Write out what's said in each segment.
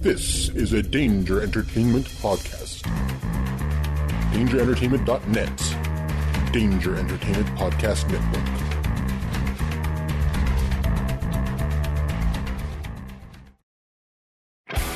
This is a Danger Entertainment podcast. DangerEntertainment.net. Danger Entertainment Podcast Network.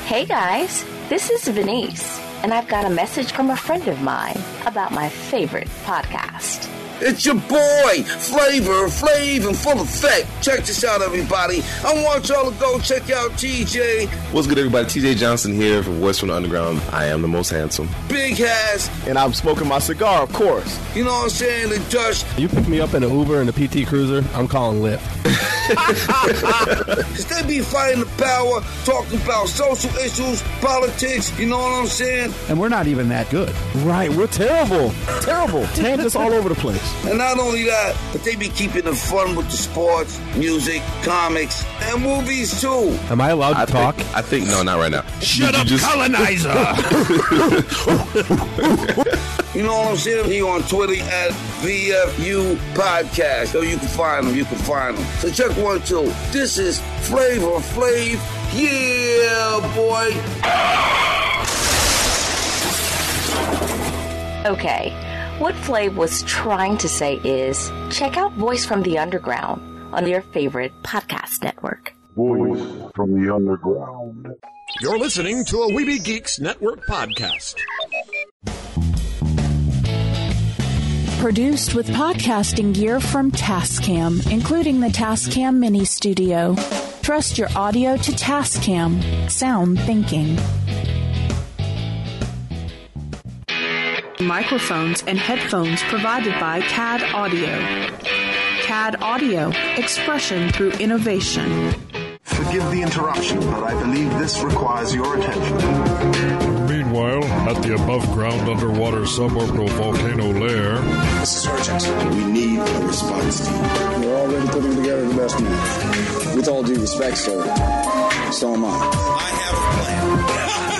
Hey guys, this is Venice, and I've got a message from a friend of mine about my favorite podcast. It's your boy, Flavor, Flav, and Full Effect. Check this out, everybody. I want y'all to go check out TJ, What's good, everybody? TJ Johnson here from Voice from the Underground. I am the most handsome. Big ass. And I'm smoking my cigar, of course. you know what I'm saying, the Dutch. You pick me up in an Uber and a PT Cruiser, I'm calling Lyft. Cause they be fighting the power, talking about social issues, politics, you know what I'm saying? and we're not even that good. Right, we're terrible. Terrible. Tangents all over the place. And not only that, but they be keeping the fun with the sports, music, comics, and movies too. Am I allowed to I talk? Think, I think no, not right now. Shut You up, just- colonizer! You know what I'm saying? He on Twitter at VFU Podcast. So you can find him. You can find him. So check one, two. This is Flavor Flav. Yeah, boy. Okay, what Flav was trying to say is check out Voice from the Underground on your favorite podcast network. Voice from the Underground. You're listening to a Weeby Geeks Network podcast. Produced with podcasting gear from Tascam, including the Tascam Mini Studio. Trust your audio to Tascam. Sound thinking. Microphones and headphones provided by CAD Audio. CAD Audio, expression through innovation. Forgive the interruption, but I believe this requires your attention. Meanwhile, at the above ground underwater suborbital volcano lair, Sergeant, we need a response team. We're already putting together the best man. With all due respect, sir, so am I. I have a plan.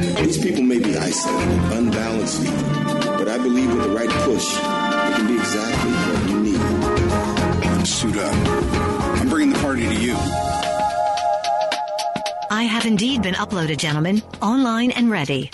These people may be isolated, unbalanced even, but I believe with the right push, it can be exactly what you need. Suit up. I'm bringing the party to you. I have indeed been uploaded, gentlemen, online and ready.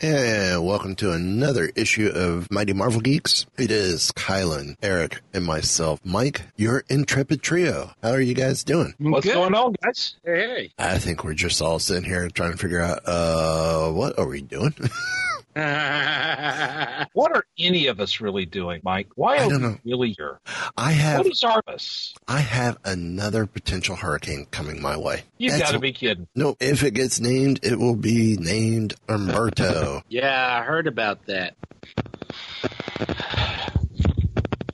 And welcome to another issue of Mighty Marvel Geeks. It is Kylan, Eric, and myself, Mike, your intrepid trio. How are you guys doing? What's going on, guys? Hey, I think we're just all sitting here trying to figure out, uh, what are we doing? hey. what are any of us really doing, Mike? Why I are don't we know. really here? I have, What is Arvis? I have another potential hurricane coming my way. You That's- gotta be kidding. No, if it gets named, it will be named Humberto. Yeah, I heard about that.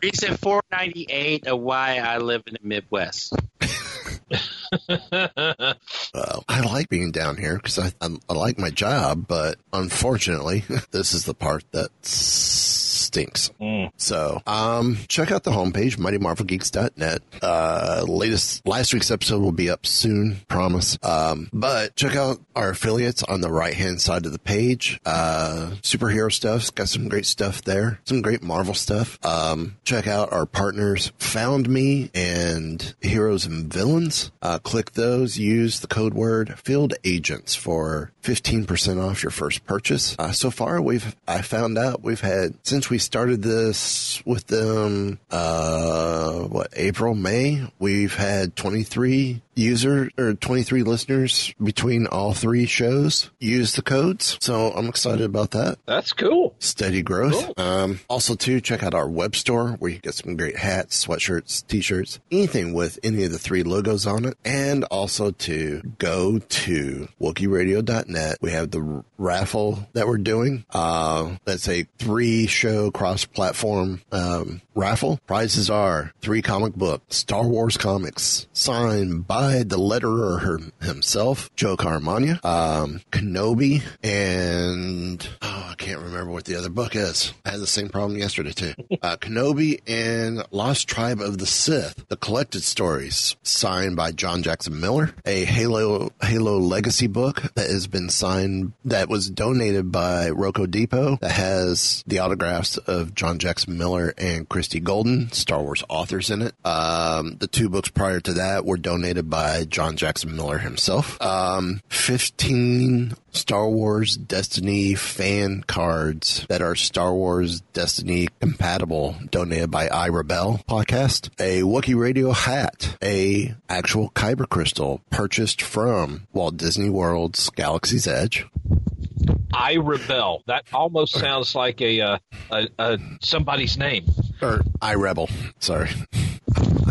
Reason 498 of why I live in the Midwest. Uh, I like being down here because I, I, I like my job, but unfortunately, this is the part that stinks. So, um, check out the homepage, mightymarvelgeeks.net. Uh, latest, last week's episode will be up soon, promise. Um, but check out our affiliates on the right hand side of the page. Uh, superhero stuff's got some great stuff there, some great Marvel stuff. Um, check out our partners, Found Me and Heroes and Villains. Uh, click those, use the code word Field Agents for 15% off your first purchase. Uh, so far, we've, I found out we've had, since we started this with them, uh, what, April, May, we've had 23 user or 23 listeners between all three shows use the codes. So I'm excited about that. That's cool. Steady growth. Um, also too, check out our web store where you get some great hats, sweatshirts, t-shirts, anything with any of the three logos on it. And also to go to WookieRadio.net. We have the raffle that we're doing. Uh, that's a three show cross platform, um, raffle. Prizes are three comic book, Star Wars comics signed by by the letterer her, himself, Joe Caramagna, um, Kenobi, and oh, I can't remember what the other book is. I had the same problem yesterday too. Uh, Kenobi and Lost Tribe of the Sith, the collected stories, signed by John Jackson Miller, a Halo Halo Legacy book that has been signed that was donated by Rocco Depot that has the autographs of John Jackson Miller and Christie Golden, Star Wars authors in it. Um, the two books prior to that were donated by John Jackson Miller himself. Um, 15 Star Wars Destiny fan cards that are Star Wars Destiny compatible donated by iRebel podcast, a Wookiee radio hat, a actual Kyber crystal purchased from Walt Disney World's Galaxy's Edge. I rebel. That almost sounds like a, uh, a, a somebody's name. Or I rebel. Sorry.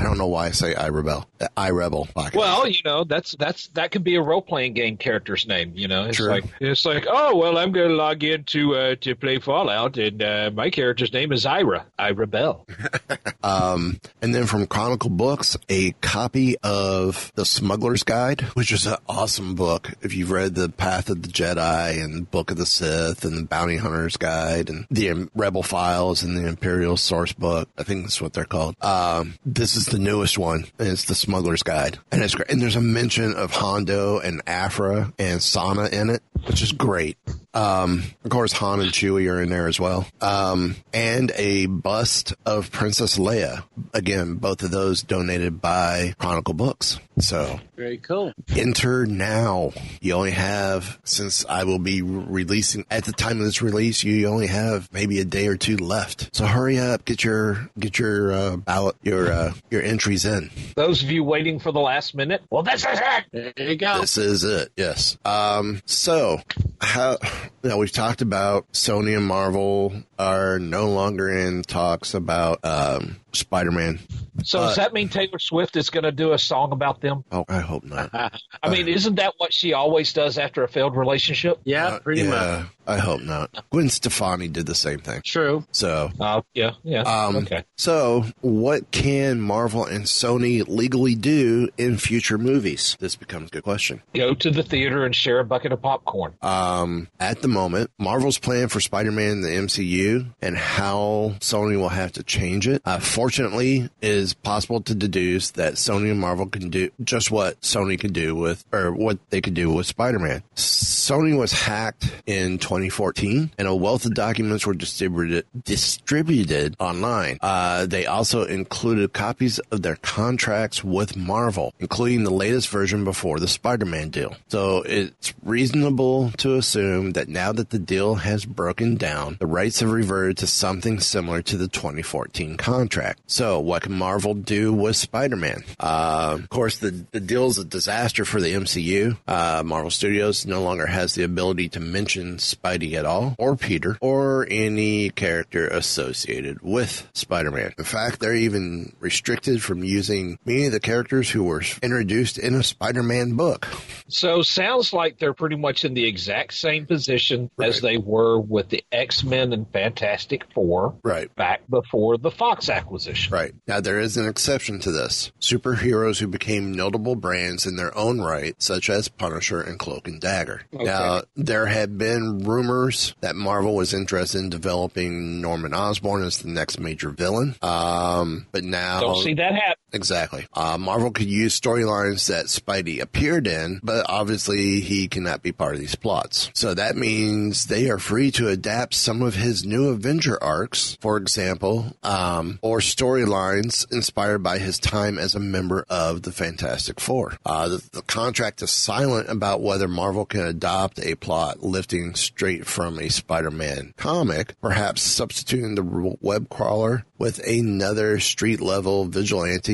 I don't know why I say I rebel. I rebel. Podcast. Well, you know, that's that's that could be a role playing game character's name. You know, it's True. like it's like, oh well, I'm going to log in to uh, to play Fallout, and uh, my character's name is Ira. I rebel. Um, and then from Chronicle Books, a copy of The Smuggler's Guide, which is an awesome book. If you've read The Path of the Jedi and Book of the Sith and The Bounty Hunter's Guide and the Rebel Files and the Imperial Source Book, I think that's what they're called. Um, this is the newest one, and it's The Smuggler's Guide. And it's great. And there's a mention of Hondo and Aphra and Sana in it, which is great. Um, of course, Han and Chewie are in there as well. Um, and a bust of Princess Leia. Again, both of those donated by Chronicle Books. So Very cool. enter now. You only have, since I will be releasing at the time of this release, you only have maybe a day or two left. So hurry up, get your get your uh, ballot, your uh, your entries in. Those of you waiting for the last minute, well, this is it. There you go. This is it. Yes. Um. So, how? Now we've talked about Sony and Marvel are no longer in talks about um, Spider-Man. So Uh, does that mean Taylor Swift is going to do a song about them? Oh, I hope not. I mean, isn't that what she always does after a failed relationship? Yeah, pretty yeah, much. I hope not. Gwen Stefani did the same thing. True. So, Uh, yeah, yeah. um, okay. so what can Marvel and Sony legally do in future movies? This becomes a good question. Go to the theater and share a bucket of popcorn. Um, at the moment, Marvel's plan for Spider-Man in the MCU and how Sony will have to change it. Uh, fortunately, it is possible to deduce that Sony and Marvel can do just what Sony could do with, or what they could do with Spider-Man. Sony was hacked in 2014 and a wealth of documents were distributed, distributed online. Uh, they also included copies of their contracts with Marvel, including the latest version before the Spider-Man deal. So it's reasonable to assume that now that the deal has broken down, the rights have reverted to something similar to the 2014 contract. So what can Marvel do with Spider-Man? Uh, of course, the, the deal is a disaster for the MCU. Uh, Marvel Studios no longer has the ability to mention Spidey at all, or Peter, or any character associated with Spider-Man. In fact, they're even restricted from using many of the characters who were introduced in a Spider-Man book. So sounds like they're pretty much in the exact same position as they were with the X Men and Fantastic Four, Right. back before the Fox acquisition. Right. Now, there is an exception to this. Superheroes who became notable brands in their own right, such as Punisher and Cloak and Dagger. Okay. Now, there had been rumors that Marvel was interested in developing Norman Osborn as the next major villain. Um, but now. Don't see that happen. Exactly. Uh, Marvel could use storylines that Spidey appeared in, but obviously he cannot be part of these plots. So that means they are free to adapt some of his new Avenger arcs, for example, um, or storylines inspired by his time as a member of the Fantastic Four. Uh, the, the contract is silent about whether Marvel can adopt a plot lifting straight from a Spider-Man comic, perhaps substituting the web crawler with another street level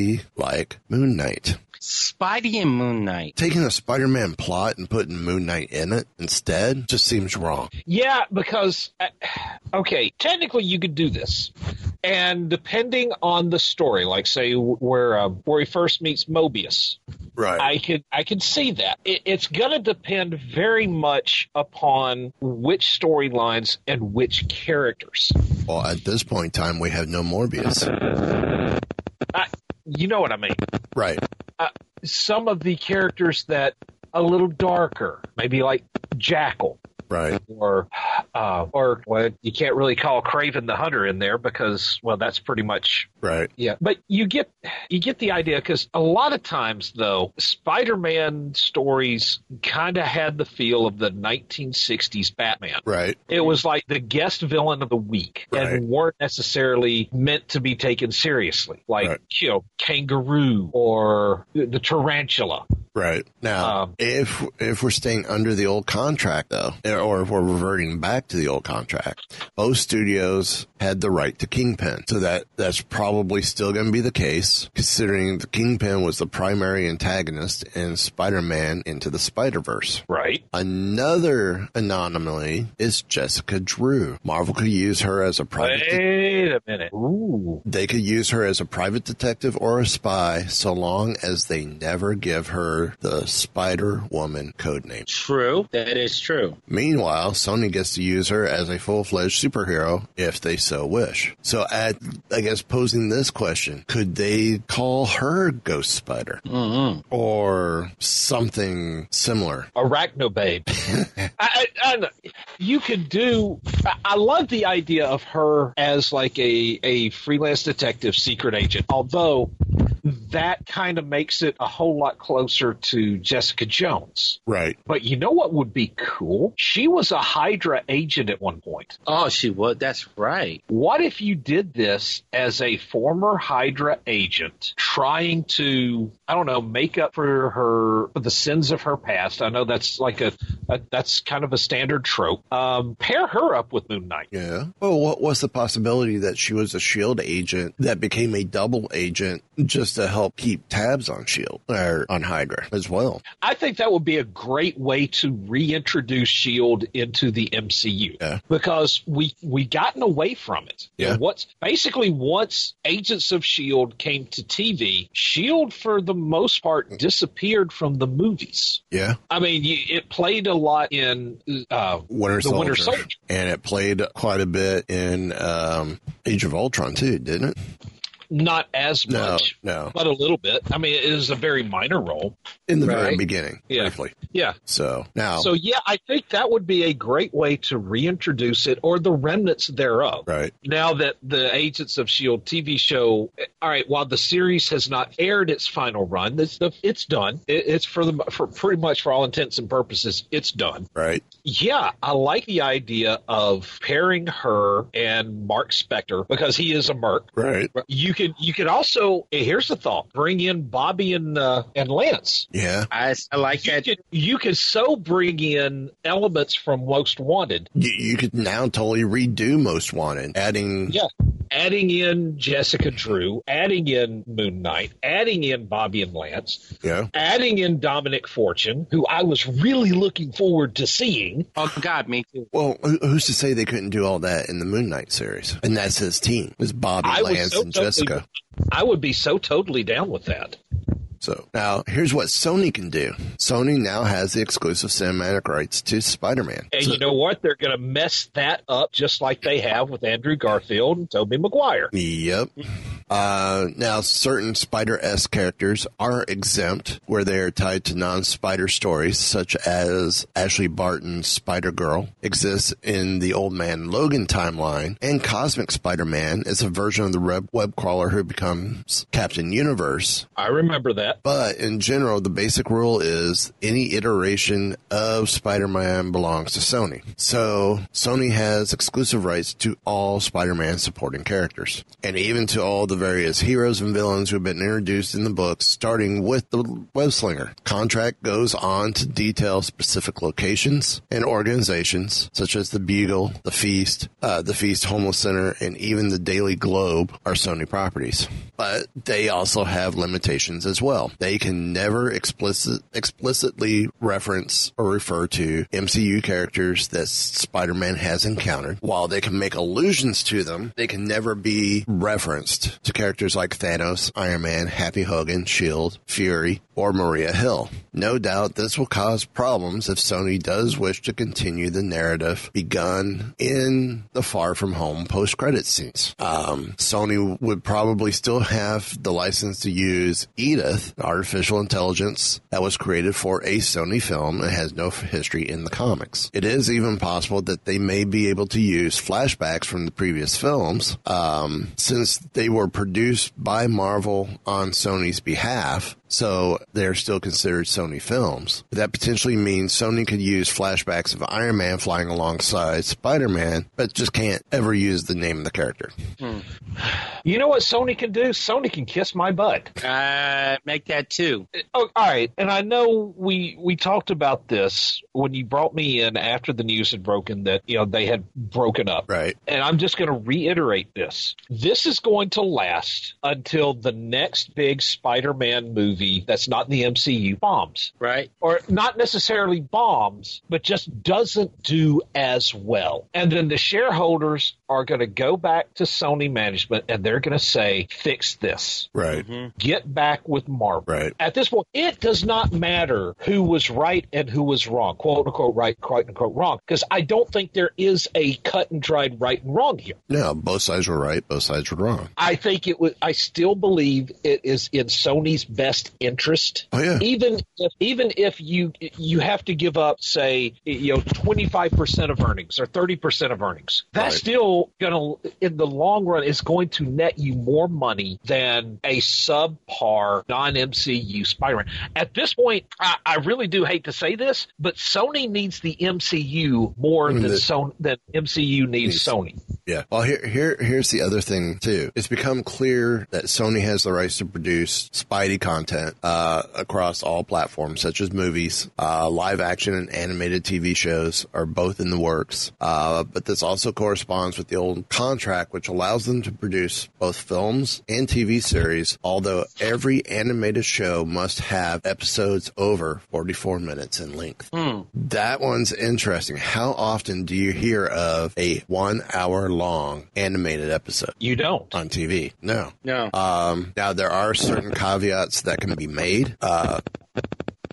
vigilante like Moon Knight. Spidey and Moon Knight. Taking a Spider-Man plot and putting Moon Knight in it instead just seems wrong. Yeah, because uh, okay, technically you could do this, and depending on the story, like say where uh, where he first meets Morbius, Right. I could I could see that. It, it's going to depend very much upon which storylines and which characters. Well, at this point in time, we have no Morbius. I, you know what I mean? Right. Uh, some of the characters that a little darker, maybe like Jackal. Right. Or, uh, or well, you can't really call Kraven the Hunter in there because, well, that's pretty much Right. yeah. But you get you get the idea because a lot of times though, Spider-Man stories kind of had the feel of the 1960s Batman. Right. It was like the guest villain of the week Right. and weren't necessarily meant to be taken seriously. Like, Right. you know, Kangaroo or the, the Tarantula. Right. Now, Um, if if we're staying under the old contract though, or if we're reverting back to the old contract, both studios had the right to Kingpin. So that that's probably still going to be the case considering the Kingpin was the primary antagonist in Spider-Man into the Spider-Verse. Right. Another anomaly is Jessica Drew. Marvel could use her as a private Wait a minute. Ooh. they could use her as a private detective or a spy so long as they never give her the Spider Woman code name. True. That is true. Meanwhile, Sony gets to use her as a full fledged superhero if they so wish. So, at, I guess posing this question, could they call her Ghost Spider? Mm-hmm. Or something similar? Arachnobabe. I, I, I, you could do. I, I love the idea of her as like a a freelance detective, secret agent. Although that kind of makes it a whole lot closer to Jessica Jones. Right. But you know what would be cool? She was a Hydra agent at one point. Oh, she would. That's right. What if you did this as a former Hydra agent trying to, I don't know, make up for her for the sins of her past? I know that's like a, a that's kind of a standard trope. Um, pair her up with Moon Knight. Yeah. Well, what was the possibility that she was a Shield agent that became a double agent just to help keep tabs on Shield or on Hydra as well? I think that would be a great way to reintroduce Shield into the MCU Yeah. because we we gotten away from it. Yeah. What's basically once Agents of Shield came to TV, Shield for the most part disappeared from the movies. Yeah. I mean, it played a lot in uh, Winter the Soldier. Winter Soldier. And it played quite a bit in um, Age of Ultron too, didn't it? Not as much, no. but a little bit. I mean, it is a very minor role. In the very beginning, Yeah. briefly. Yeah. So now, So yeah, I think that would be a great way to reintroduce it or the remnants thereof. right. Now that the Agents of Shield TV show, all right, while the series has not aired its final run, it's it's done. It, it's for the for pretty much for all intents and purposes, it's done. Right. Yeah, I like the idea of pairing her and Mark Spector because he is a Merc. Right. You could you could also here's the thought: bring in Bobby and uh, and Lance. Yeah. I, I like You that. could, you could so bring in elements from Most Wanted. You, you could now totally redo Most Wanted, adding Yeah. Adding in Jessica Drew, adding in Moon Knight, adding in Bobby and Lance, yeah. adding in Dominic Fortune, who I was really looking forward to seeing. Oh God, me too. Well, who's to say they couldn't do all that in the Moon Knight series? And that's his team. It's Bobby, I was Lance, so and totally- Jessica. I would be so totally down with that. So now here's what Sony can do. Sony now has the exclusive cinematic rights to Spider-Man. And So- you know what? They're going to mess that up just like they have with Andrew Garfield and Tobey Maguire. Yep. Uh, now, certain Spider S characters are exempt where they are tied to non Spider stories, such as Ashley Barton's Spider Girl exists in the Old Man Logan timeline, and Cosmic Spider Man is a version of the web, web crawler who becomes Captain Universe. I remember that. But in general, the basic rule is any iteration of Spider-Man belongs to Sony. So Sony has exclusive rights to all Spider-Man supporting characters and even to all the various heroes and villains who have been introduced in the books, starting with the web slinger. Contract goes on to detail specific locations and organizations such as the Bugle, the Feast, uh, the Feast Homeless Center, and even the Daily Globe are Sony properties. But they also have limitations as well. They can never explicit, explicitly reference or refer to MCU characters that Spider-Man has encountered. While they can make allusions to them, they can never be referenced to characters like Thanos, Iron Man, Happy Hogan, Shield, Fury, or Maria Hill. No doubt this will cause problems if Sony does wish to continue the narrative begun in the Far From Home post-credit scenes. Um, Sony would probably still have the license to use Edith artificial intelligence that was created for a Sony film and has no history in the comics. It is even possible that they may be able to use flashbacks from the previous films, um, since they were produced by Marvel on Sony's behalf. So they're still considered Sony films. That potentially means Sony could use flashbacks of Iron Man flying alongside Spider Man, but just can't ever use the name of the character. You know what Sony can do? Sony can kiss my butt. Uh, make that two. Oh, all right. And I know we we talked about this when you brought me in after the news had broken that you know they had broken up. Right. And I'm just going to reiterate this. This is going to last until the next big Spider-Man movie that's not in the MCU bombs. Right. Or not necessarily bombs, but just doesn't do as well. And then the shareholders are going to go back to Sony management and they're going to say, fix this. Right. Mm-hmm. Get back with Marvel. Right. At this point, it does not matter who was right and who was wrong, quote unquote right, quote unquote wrong, because I don't think there is a cut and dried right and wrong here. No, both sides were right, both sides were wrong. I think it was. I still believe it is in Sony's best interest. Oh yeah. Even if even if you you have to give up, say, you know, twenty five percent of earnings or thirty percent of earnings, that's Right. still gonna in the long run is going to net you more money than a subpar non MCU Spider Man. At this point, I, I really do hate to say this, but Sony needs the MCU more mm, than The- Sony than MCU needs Sony. Yeah. Well, here, here, here's the other thing too. It's become clear that Sony has the rights to produce Spidey content uh, across all platforms, such as movies, uh, live action, and animated TV shows are both in the works. Uh, but this also corresponds with the old contract, which allows them to produce both films and TV series. Although every animated show must have episodes over 44 minutes in length. That one's interesting. How often do you hear of a one hour long animated episode? You don't. On TV. No. No. Um, now there are certain caveats that can be made. Uh,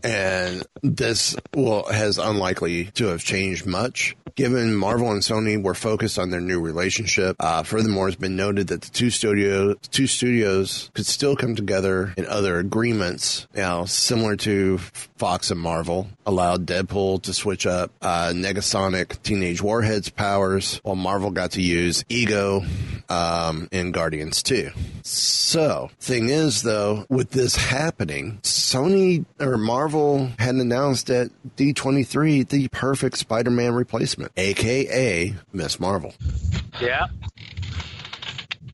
and this will has unlikely to have changed much. Given Marvel and Sony were focused on their new relationship, uh, furthermore, it's been noted that the two studios two studios could still come together in other agreements. Now, similar to Fox and Marvel, allowed Deadpool to switch up uh, Negasonic Teenage Warhead's powers, while Marvel got to use Ego um, in Guardians 2. So, thing is, though, with this happening, Sony or Marvel had announced at D23 the perfect Spider Man replacement, aka Miss Marvel. Yeah.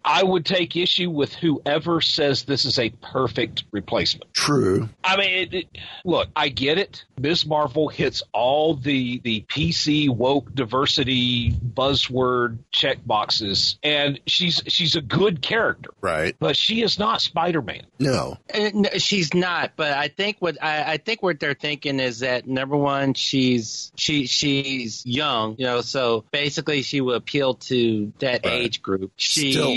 I would take issue with whoever says this is a perfect replacement. True. I mean, it, it, look, I get it. Ms. Marvel hits all the the PC woke diversity buzzword check boxes, and she's she's a good character, Right. but she is not Spider Man. No. Uh, no, she's not, but I think what I, I think what they're thinking is that number one, she's she she's young, you know, so basically she will appeal to that age group. She's still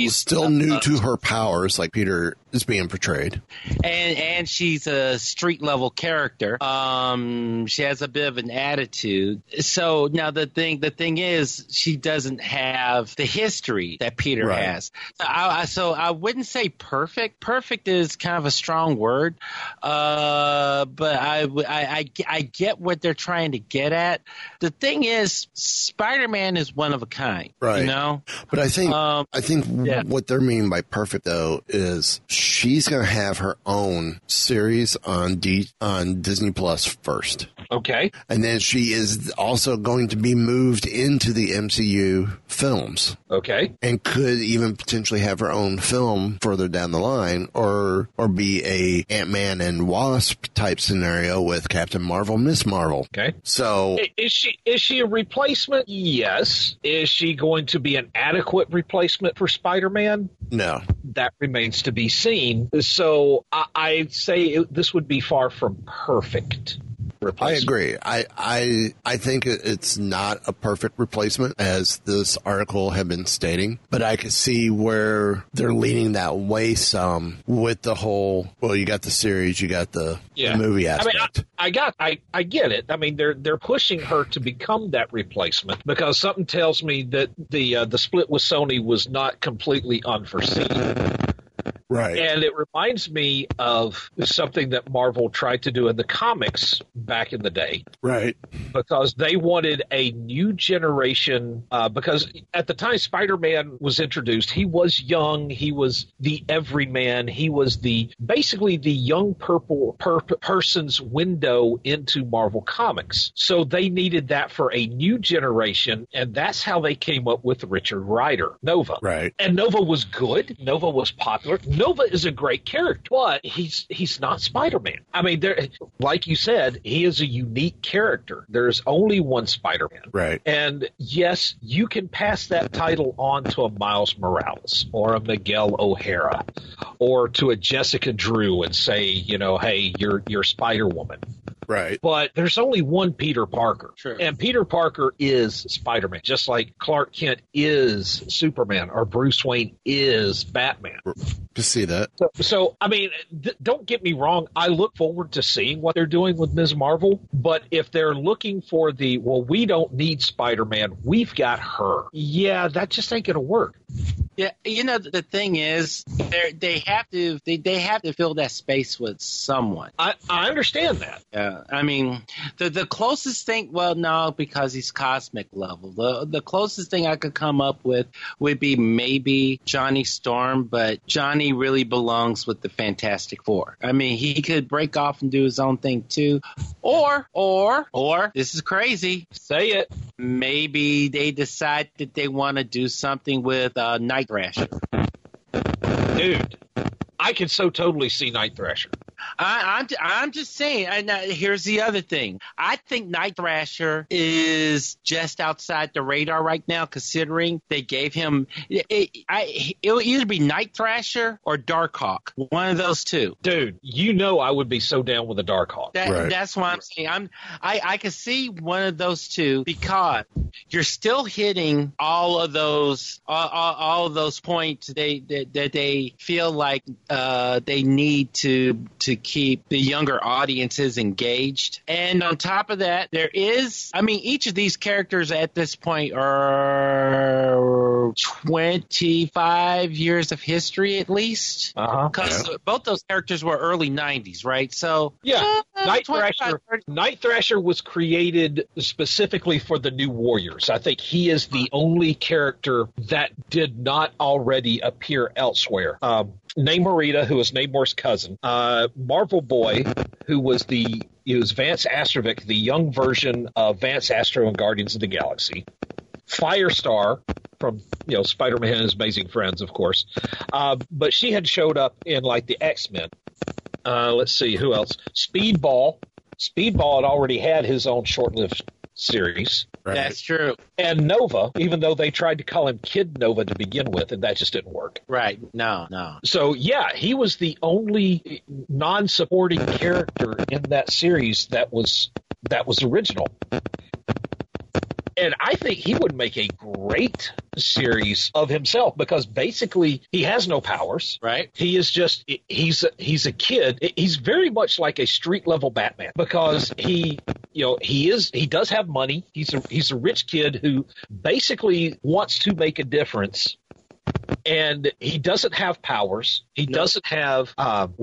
new to her powers, like Peter is being portrayed. and and she's a street level character. Um, she has a bit of an attitude. So now the thing the thing is she doesn't have the history that Peter Right. has. So I, I- so I wouldn't say perfect. Perfect is kind of a strong word, uh, but I, I- I I get what they're trying to get at. The thing is, Spider Man is one of a kind. Right. You know. But I think Um, I think yeah. what they're meaning by perfect though is she's going to have her own series on D on Disney Plus first. Okay. And then she is also going to be moved into the MCU films Okay. and could even potentially have her own film further down the line or or be a Ant-Man and Wasp type scenario with Captain Marvel, Miss Marvel. Okay. So Is she is she a replacement? Yes. Is she going to be an adequate replacement for Spider Man? no. That remains to be seen. So I, I'd say it, this would be far from perfect. I agree. I, I I think it's not a perfect replacement as this article had been stating, but I could see where they're leaning that way some with the whole. Well, you got the series, you got the, the movie I mean, aspect. I, I got, I, I get it. I mean, they're they're pushing her to become that replacement because something tells me that the uh, the split with Sony was not completely unforeseen. Right. And it reminds me of something that Marvel tried to do in the comics back in the day Right. because they wanted a new generation. Uh, because at the time Spider Man was introduced, he was young, he was the everyman, he was the basically the young purple per- person's window into Marvel Comics. So they needed that for a new generation, and that's how they came up with Richard Rider, Nova. Right. And Nova was good. Nova was popular. Nova is a great character, but he's he's not Spider Man. I mean, there, like you said, he is a unique character. There's only one Spider Man. Right. And yes, you can pass that title on to a Miles Morales or a Miguel O'Hara or to a Jessica Drew and say, you know, hey, you're you're Spider Woman. Right. But there's only one Peter Parker. And Peter Parker is Spider Man, just like Clark Kent is Superman or Bruce Wayne is Batman. To see that. So, so I mean, th- don't get me wrong. I look forward to seeing what they're doing with Ms. Marvel. But if they're looking for the, well, we don't need Spider Man, we've got her. Yeah, that just ain't going to work. Yeah, you know the thing is, they they have to they, they have to fill that space with someone. I, I understand that. Yeah, I mean the the closest thing, well, no, because he's cosmic level. The the closest thing I could come up with would be maybe Johnny Storm, but Johnny really belongs with the Fantastic Four. I mean, he could break off and do his own thing too, or or or this is crazy. Say it. Maybe they decide that they want to do something with uh, Night Thrasher. Dude, I can so totally see Night Thrasher. I, I'm I'm just saying. And uh, here's the other thing. I think Night Thrasher is just outside the radar right now, considering they gave him. It, it, I, it'll either be Night Thrasher or Darkhawk. One of those two. Dude, you know I would be so down with a Darkhawk. That, That's why I'm saying I'm. I I can see one of those two because you're still hitting all of those all, all, all of those points they that, that they feel like uh, they need to to keep the younger audiences engaged. And on top of that, there is, I mean, each of these characters at this point are 25 years of history at least. Uh-huh. Because both those characters were early 90s, right? So, Yeah, uh, Night Thrasher. Night Thrasher was created specifically for the New Warriors. I think he is the only character that did not already appear elsewhere. Um, Namorita, who is Namor's cousin, uh, Marvel Boy, who was the he was Vance Astrovic, the young version of Vance Astro in Guardians of the Galaxy. Firestar from you know Spider-Man and His Amazing Friends, of course, uh, but she had showed up in like the X-Men. Uh, let's see who else. Speedball. Speedball had already had his own short-lived series. That's true. And Nova, even though they tried to call him Kid Nova to begin with, and that just didn't work. Right. No, no. So yeah, he was the only non-supporting character in that series that was that was original. And I think he would make a great series of himself because basically he has no powers. Right. He is just he's a, he's a kid. He's very much like a street level Batman because he you know he is he does have money. He's a he's a rich kid who basically wants to make a difference and he doesn't have powers. He doesn't have, um,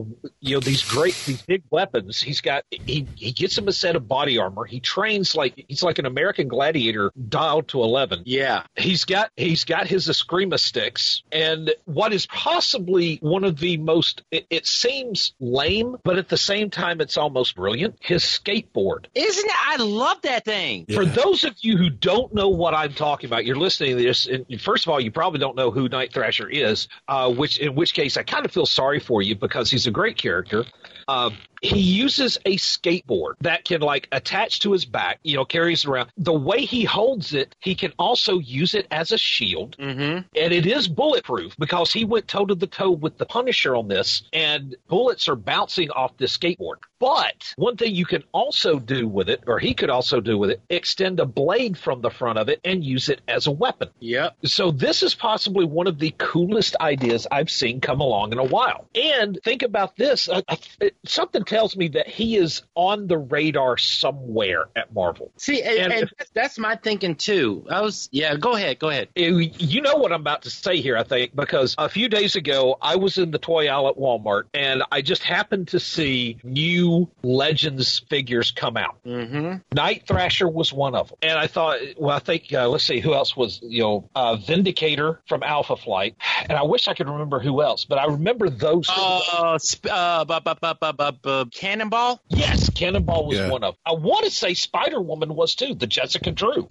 you know, these great, these big weapons. He's got, he, he gets him a set of body armor. He trains like, he's like an American gladiator dialed to 11. Yeah. He's got, he's got his Eskrima sticks and what is possibly one of the most, it, it seems lame, but at the same time, it's almost brilliant. His skateboard. Isn't it? I love that thing. For those of you who don't know what I'm talking about, you're listening to this, and first of all, you probably don't know who Night Is, uh, which in which case I kind of feel sorry for you because he's a great character. Uh, he uses a skateboard that can like attach to his back, you know, carries it around. The way he holds it, he can also use it as a shield, mm-hmm. and it is bulletproof because he went toe to the toe with the Punisher on this, and bullets are bouncing off this skateboard. But one thing you can also do with it, or he could also do with it, extend a blade from the front of it and use it as a weapon. Yep. So this is possibly one of the coolest ideas I've seen come along in a while. And think about this: uh, uh, something tells me that he is on the radar somewhere at Marvel. See, and, and that's my thinking too. I was, yeah. Go ahead, go ahead. You know what I'm about to say here, I think, because a few days ago I was in the toy aisle at Walmart and I just happened to see new Legends figures come out. Mm-hmm. Night Thrasher was one of them, and I thought, well, I think uh, let's see who else was, you know, uh, Vindicator from Alpha Flight, and I wish I could remember who else, but I remember those. Uh, sp- uh, bu- bu- bu- Cannonball. Yes, Cannonball was Yeah. one of. I want to say Spider Woman was too, the Jessica Drew.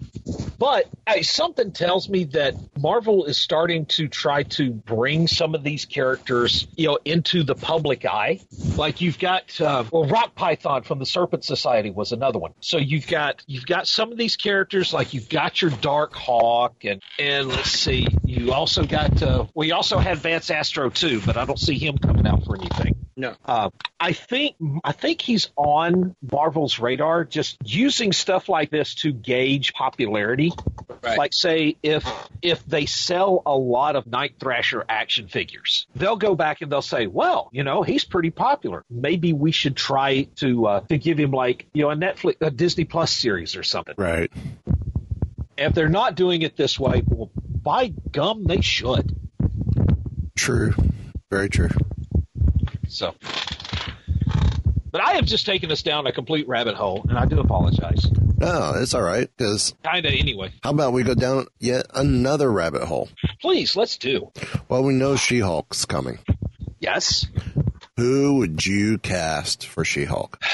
But uh, something tells me that Marvel is starting to try to bring some of these characters, you know, into the public eye. Like you've got, uh, well, Rock Python from the Serpent Society was another one. So you've got you've got some of these characters, like you've got your Darkhawk, and and let's see, you also got, uh, we also had Vance Astro too, but I don't see him coming out for anything. No. Uh, I think I think he's on Marvel's radar, just using stuff like this to gauge popularity. Right. Like say if if they sell a lot of Night Thrasher action figures, they'll go back and they'll say, "Well, you know, he's pretty popular. Maybe we should try to uh, to give him like you know a Netflix, a Disney Plus series or something." Right. If they're not doing it this way, well, by gum, they should. True. Very true. So, but I have just taken us down a complete rabbit hole, and I do apologize. No, it's all right. Because Kinda anyway. how about we go down yet another rabbit hole? Please, let's do. Well, we know She Hulk's coming. Yes. Who would you cast for She Hulk?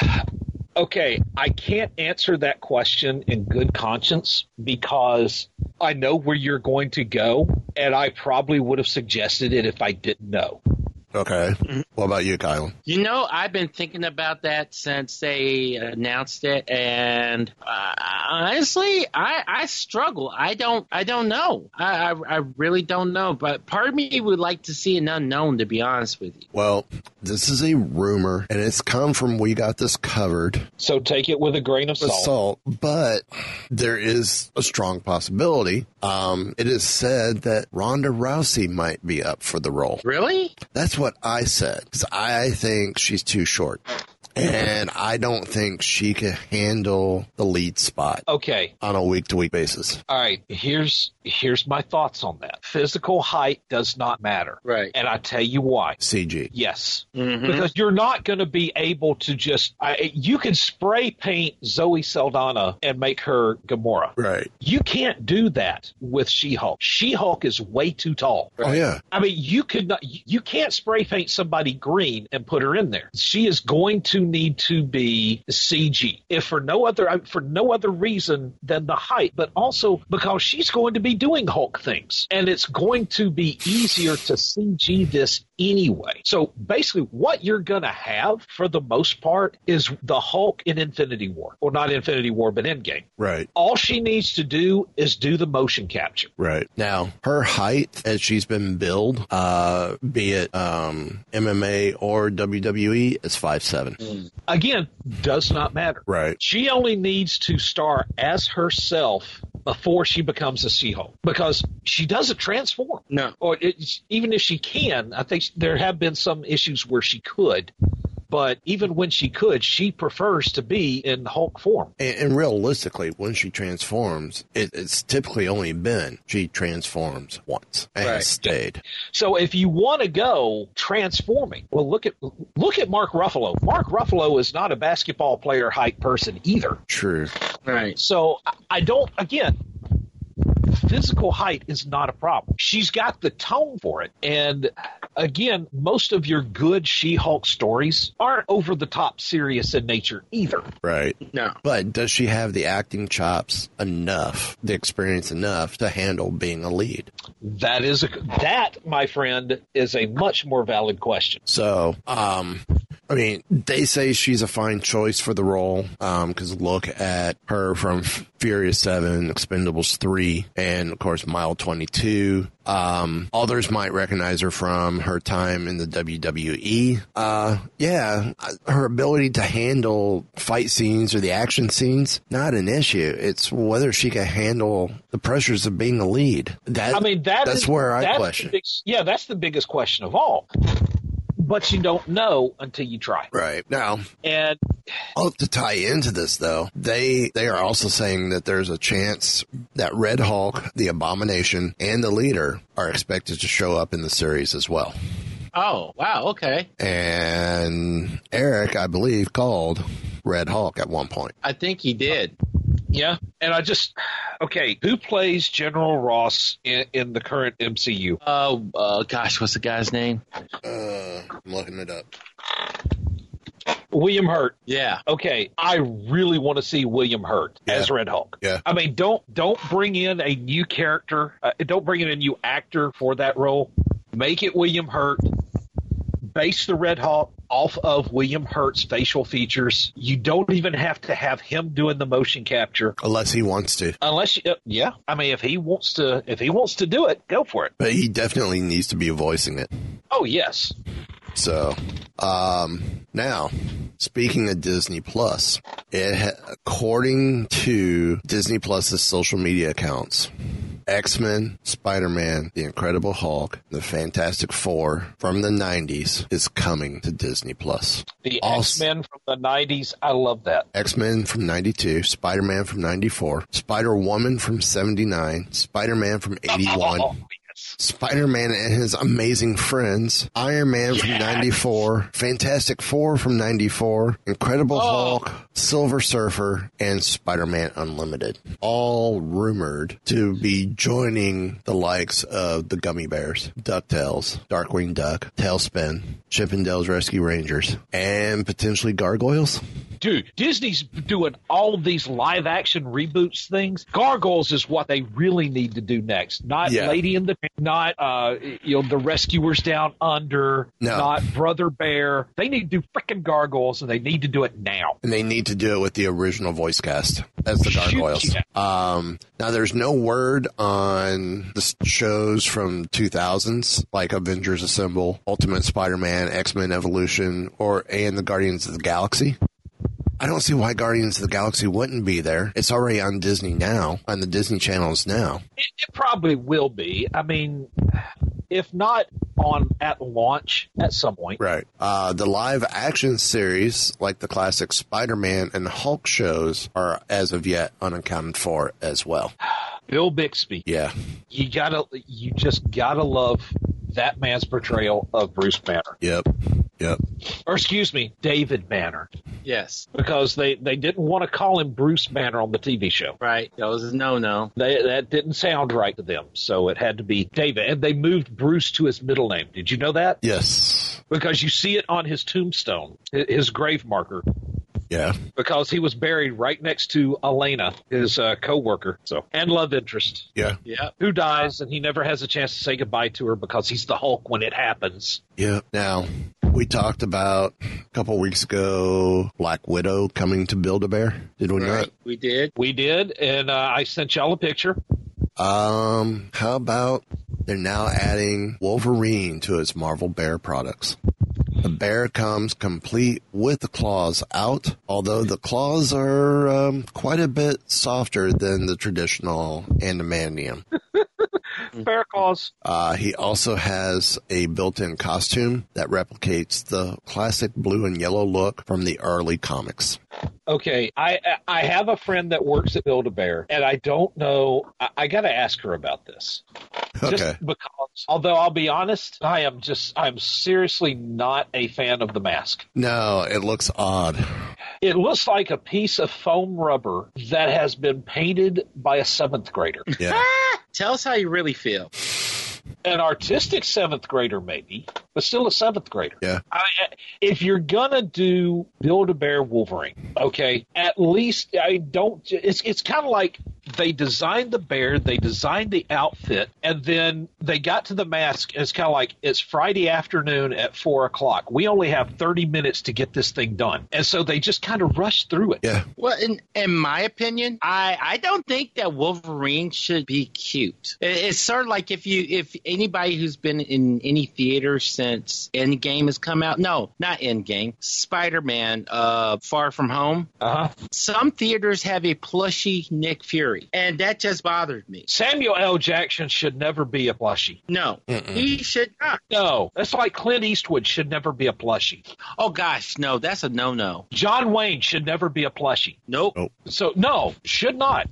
Okay, I can't answer that question in good conscience because I know where you're going to go, and I probably would have suggested it if I didn't know. Okay. What about you, Kyle? You know, I've been thinking about that since they announced it, and uh, honestly, I, I struggle. I don't, I don't know. I, I, I really don't know. But part of me would like to see an unknown, to be honest with you. Well, this is a rumor, and it's come from We Got This Covered. So take it with a grain of salt. salt, but there is a strong possibility. Um, it is said that Ronda Rousey might be up for the role. Really? That's what I said because I think she's too short. And I don't think she can handle the lead spot Okay, on a week to week basis. all right. Here's here's my thoughts on that. Physical height does not matter, Right. and I tell you why. CG. Yes, Mhm. because you're not going to be able to just. I, you can spray paint Zoe Saldana and make her Gamora. Right. You can't do that with She-Hulk. She-Hulk is way too tall. Oh, yeah. I mean, you could not. You can't spray paint somebody green and put her in there. She is going to need to be CG, if for no other for no other reason than the height, but also because she's going to be doing Hulk things, and it's going to be easier to CG this anyway. So basically, what you're going to have for the most part is the Hulk in Infinity War, or not Infinity War, but Endgame. Right. All she needs to do is do the motion capture. Right. Now, her height as she's been billed, uh, be it um, MMA or WWE, is five seven. Again, does not matter. Right. She only needs to star as herself before she becomes a She-Hulk because she doesn't transform. No. Or it's, even if she can, I think there have been some issues where she could. But even when she could, she prefers to be in Hulk form. And, and realistically, when she transforms, it, it's typically only been she transforms once and Right. stayed. So if you want to go transforming, well, look at look at Mark Ruffalo. Mark Ruffalo is not a basketball player height person either. True. Right. So I- I don't. Again, physical height is not a problem. She's got the tone for it, and again, most of your good She-Hulk stories aren't over the top serious in nature either. Right. No. But does she have the acting chops enough, the experience enough to handle being a lead? That is a that, my friend, is a much more valid question. So, um, I mean, they say she's a fine choice for the role. Um, cause look at her from F- Furious 7, Expendables 3, and of course, Mile 22. Um, others might recognize her from her time in the WWE. Uh, yeah, her ability to handle fight scenes or the action scenes, not an issue. It's whether she can handle the pressures of being a lead. That, I mean, that that's is- where I that's question. big- yeah, that's the biggest question of all. But you don't know until you try. Right now, And Oh, to tie into this though, they they are also saying that there's a chance that Red Hulk, the Abomination, and the Leader are expected to show up in the series as well. Oh, wow. Okay. And Eric, I believe, called Red Hulk at one point. I think he did. Yeah, and I just okay. Who plays General Ross in, in the current MCU? Uh, uh, gosh, what's the guy's name? Uh, I'm looking it up. William Hurt. Yeah. Okay, I really want to see William Hurt as Red Hulk. Yeah. I mean, don't don't bring in a new character. Uh, don't bring in a new actor for that role. Make it William Hurt. Base the Red Hulk off of William Hurt's facial features. You don't even have to have him doing the motion capture, Unless he wants to. unless you, uh, yeah. I mean, if he wants to, if he wants to do it, go for it. But he definitely needs to be voicing it. Oh yes, So, um, now speaking of Disney Plus, it ha- according to Disney Plus's social media accounts, X Men, Spider Man, The Incredible Hulk, The Fantastic Four from the '90s is coming to Disney Plus. the X Men from the '90s. I love that. X Men from 92, Spider Man from 94, Spider Woman from 79, Spider Man from 81. Oh, Spider Man and his amazing friends, Iron Man from 94, Fantastic Four from 94, Incredible oh. Hulk, Silver Surfer, and Spider Man Unlimited. All rumored to be joining the likes of the Gummy Bears, DuckTales, Darkwing Duck, TaleSpin, Chippendales Rescue Rangers, and potentially Gargoyles. Dude, Disney's doing all these live action reboots things. Gargoyles is what they really need to do next. Not Yeah. Lady in the not uh you know the Rescuers Down Under, No. not Brother Bear. They need to do freaking Gargoyles and they need to do it now. And they need to do it with the original voice cast as the Shoot, Gargoyles. yeah. Um, now there's no word on the shows from 2000s like Avengers Assemble, Ultimate Spider-Man, X-Men Evolution, or and the Guardians of the Galaxy. I don't see why Guardians of the Galaxy wouldn't be there. It's already on Disney now, on the Disney channels now. It, it probably will be. I mean, if not on at launch at some point. Right. Uh, the live action series, like the classic Spider-Man and Hulk shows, are as of yet unaccounted for as well. Bill Bixby. Yeah. You gotta you just gotta love that man's portrayal of Bruce Banner. Yep. Yep. Or excuse me, David Banner. Yes. because they, they didn't want to call him Bruce Banner on the TV show. Right. That was a no no. They, that didn't sound right to them, so it had to be David. And they moved Bruce to his middle name. Did you know that? Yes. Because you see it on his tombstone, his grave marker. Yeah. Because he was buried right next to Elena, his uh, co-worker, so and love interest. Yeah. Yeah. Who dies, and he never has a chance to say goodbye to her because he's the Hulk when it happens. Yeah. Now, we talked about a couple weeks ago Black Widow coming to Build a Bear. Did we Right. We did. We did, and uh, I sent y'all a picture. Um, how about they're now adding Wolverine to its Marvel Bear products? The bear comes complete with the claws out, although the claws are um, quite a bit softer than the traditional adamantium. Bear claws. Uh, he also has a built-in costume that replicates the classic blue and yellow look from the early comics. Okay, I I have a friend that works at Build a Bear, and I don't know. I, I got to ask her about this. Okay. Just because, although I'll be honest, I am just I'm seriously not a fan of the mask. No, it looks odd. It looks like a piece of foam rubber that has been painted by a seventh grader. Yeah. Tell us how you really feel. An artistic seventh grader, maybe, but still a seventh grader. Yeah. I, if you're gonna do Build a Bear Wolverine, okay, at least I don't. It's it's kind of like they designed the bear, they designed the outfit, and then they got to the mask. And it's kind of like it's Friday afternoon at four o'clock. We only have thirty minutes to get this thing done, and so they just kind of rushed through it. Yeah. Well, in in my opinion, I I don't think that Wolverine should be cute. It- It's sort of like if you if anybody who's been in any theater since Endgame has come out. No, not Endgame. Spider Man, uh, Far From Home. Uh huh. Some theaters have a plushy Nick Fury. Story, and that just bothered me. Samuel L. Jackson should never be a plushie. No, Mm-mm. he should not. No, that's like Clint Eastwood should never be a plushie. Oh gosh, no, that's a no-no. John Wayne should never be a plushie. Nope. Nope. So no, should not.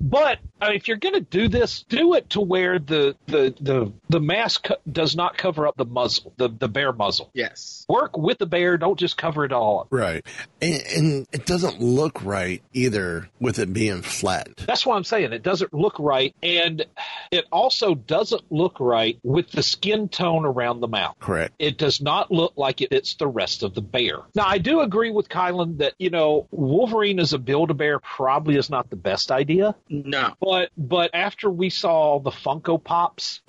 But I mean, if you're going to do this, do it to where the the the the mask co- does not cover up the muzzle, the the bear muzzle. Yes. Work with the bear. Don't just cover it all up. Right. And, and it doesn't look right either with it being flattened. That's what I'm saying. It doesn't look right, and it also doesn't look right with the skin tone around the mouth. Correct. It does not look like it fits the rest of the bear. Now, I do agree with Kylan that you know Wolverine as a Build-A-Bear probably is not the best idea. No. But but after we saw the Funko Pops,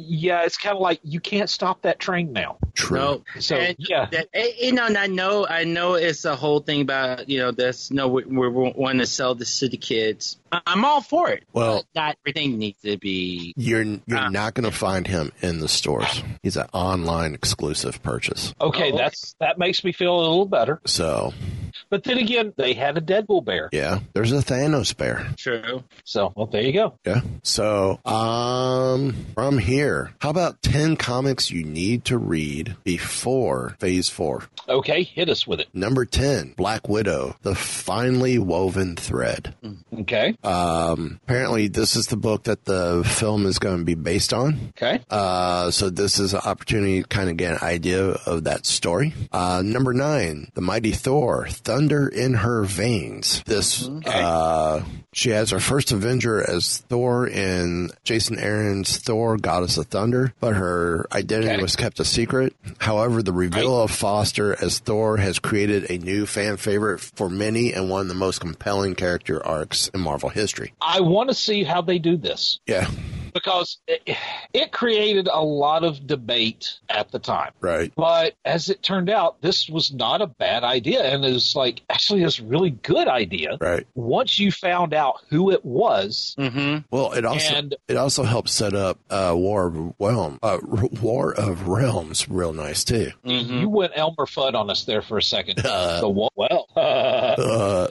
yeah, it's kind of like you can't stop that train now. True. No. So And yeah, That, eh, you know, and I know, I know it's a whole thing about, you know, this, no, we, we want to sell this to the kids. I- I'm all for it. Well- But not everything needs to be. You're you're Ah. not going to find him in the stores. He's an online exclusive purchase. okay, Oh, that's that makes me feel a little better. So But then again, they had a Deadpool bear, yeah, there's a Thanos bear. True. so well, there you go. Yeah. So um, from here, how about ten comics you need to read before Phase Four? Okay, hit us with it. Number ten, Black Widow: The Finely Woven Thread. Okay, Um, apparently, this is the book that the film is going to be based on. okay, Uh, so this is an opportunity to kind of get an idea of that story. Uh, number nine, the mighty Thor, Thunder in Her Veins. This, uh, she has her first Avenger as Thor in Jason Aaron's Thor, Goddess of Thunder, but her identity Okay. was kept a secret. However, the reveal of Foster as Thor has created a new fan favorite for many and one of the most compelling character arcs in Marvel history. I want to see how they do this Yeah, because it, it created a lot of debate at the time. right. But as it turned out, this was not a bad idea, and it was like actually it's a really good idea. Right. Once you found out who it was, Mm-hmm. Well, it also And- it also helps set up uh, War of Realm, uh, War of Realms, real nice too. Mm-hmm. you went Elmer Fudd on us there for a second. Uh. the wa- well, Uh,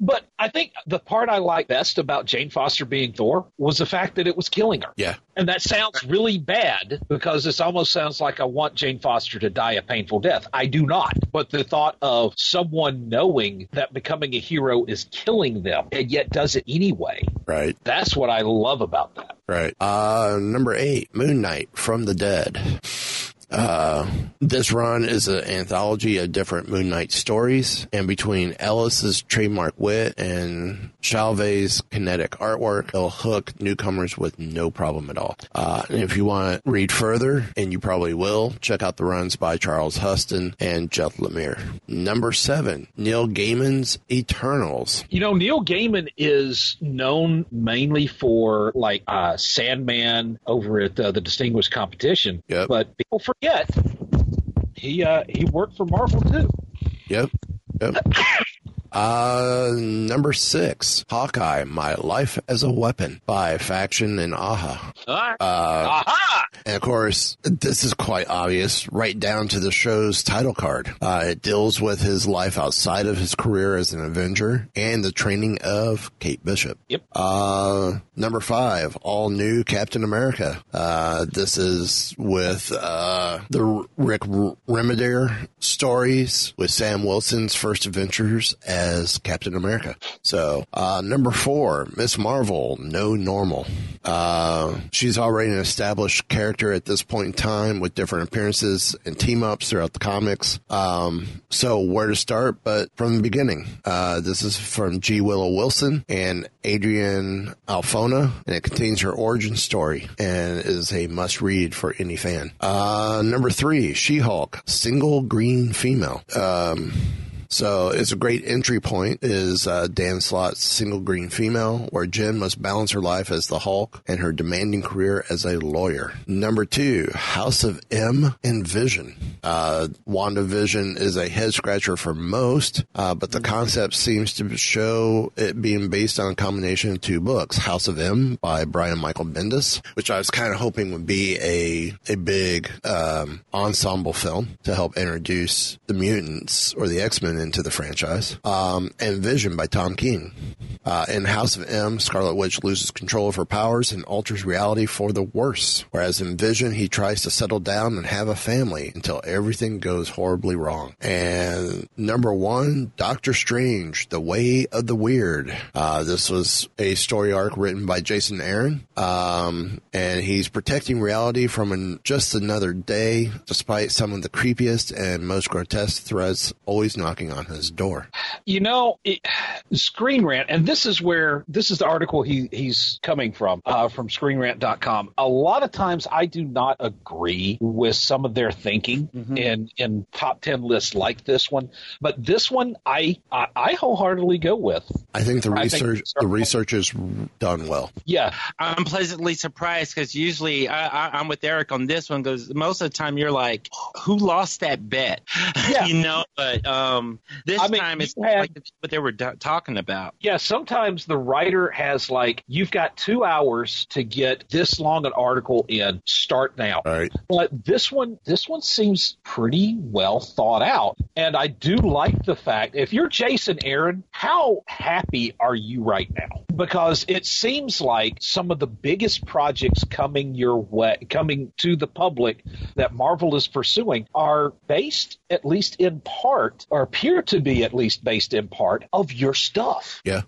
but I think the part I like best about Jane Foster being Thor was the fact that it was killing her. yeah, And that sounds really bad because this almost sounds like I want Jane Foster to die a painful death. I do not. But the thought of someone knowing that becoming a hero is killing them and yet does it anyway, right, that's what I love about that. right. Uh, number eight, Moon Knight from the Dead. Uh, this run is an anthology of different Moon Knight stories, and between Ellis's trademark wit and Shalvey's kinetic artwork, it'll hook newcomers with no problem at all. Uh, and if you want to read further, and you probably will, check out the runs by Charles Huston and Jeff Lemire. Number seven, Neil Gaiman's Eternals. You know, Neil Gaiman is known mainly for like uh, Sandman over at uh, the Distinguished Competition. Yep. But people forget he uh, he worked for Marvel too. Yep. Yep. Uh, number six, Hawkeye, My Life as a Weapon by Fraction and Aja. Uh, Aha! and of course, this is quite obvious, right down to the show's title card. Uh, it deals with his life outside of his career as an Avenger and the training of Kate Bishop. Yep. Uh, number five, all new Captain America. Uh, this is with, uh, the Rick Remender stories with Sam Wilson's first adventures as Captain America. So, uh, number four, Miss Marvel, no normal. Uh, she's already an established character at this point in time with different appearances and team ups throughout the comics. Um, so where to start? But from the beginning, uh, this is from G. Willow Wilson and Adrian Alphona, and it contains her origin story and is a must read for any fan. Uh, number three, She Hulk, single green female. Um, so it's a great entry point is uh, Dan Slott's single green female, where Jen must balance her life as the Hulk and her demanding career as a lawyer. Number two, House of M and Vision. Uh, WandaVision is a head scratcher for most, uh, but the concept seems to show it being based on a combination of two books, House of M by Brian Michael Bendis, which I was kind of hoping would be a, a big, um, ensemble film to help introduce the mutants or the X-Men into the franchise. Um, and Vision by Tom King. Uh, in House of M, Scarlet Witch loses control of her powers and alters reality for the worse. Whereas in Vision, he tries to settle down and have a family until everything goes horribly wrong. And number one, Doctor Strange, The Way of the Weird. Uh, this was a story arc written by Jason Aaron. Um, and he's protecting reality from an, just another day, despite some of the creepiest and most grotesque threats always knocking on his door. You know, it, Screen Rant, and this is where this is the article he he's coming from uh, from ScreenRant.com. A lot of times, I do not agree with some of their thinking Mm-hmm. In in top ten lists like this one, but this one I I, I wholeheartedly go with. I think the I think research, the research is done well. Yeah, I'm pleasantly surprised because usually I, I, I'm with Eric on this one because most of the time you're like, who lost that bet? Yeah. you know, but um, this I mean, time it's had- like what they were do- talking about. Yeah, sometimes the writer has like, you've got two hours to get this long an article in. Start now. Right. But this one, this one seems pretty well thought out, and I do like the fact if you're Jason Aaron, how happy are you right now? Because it seems like some of the biggest projects coming your way, coming to the public that Marvel is pursuing, are based at least in part, or appear to be at least based in part, of your stuff. Yeah.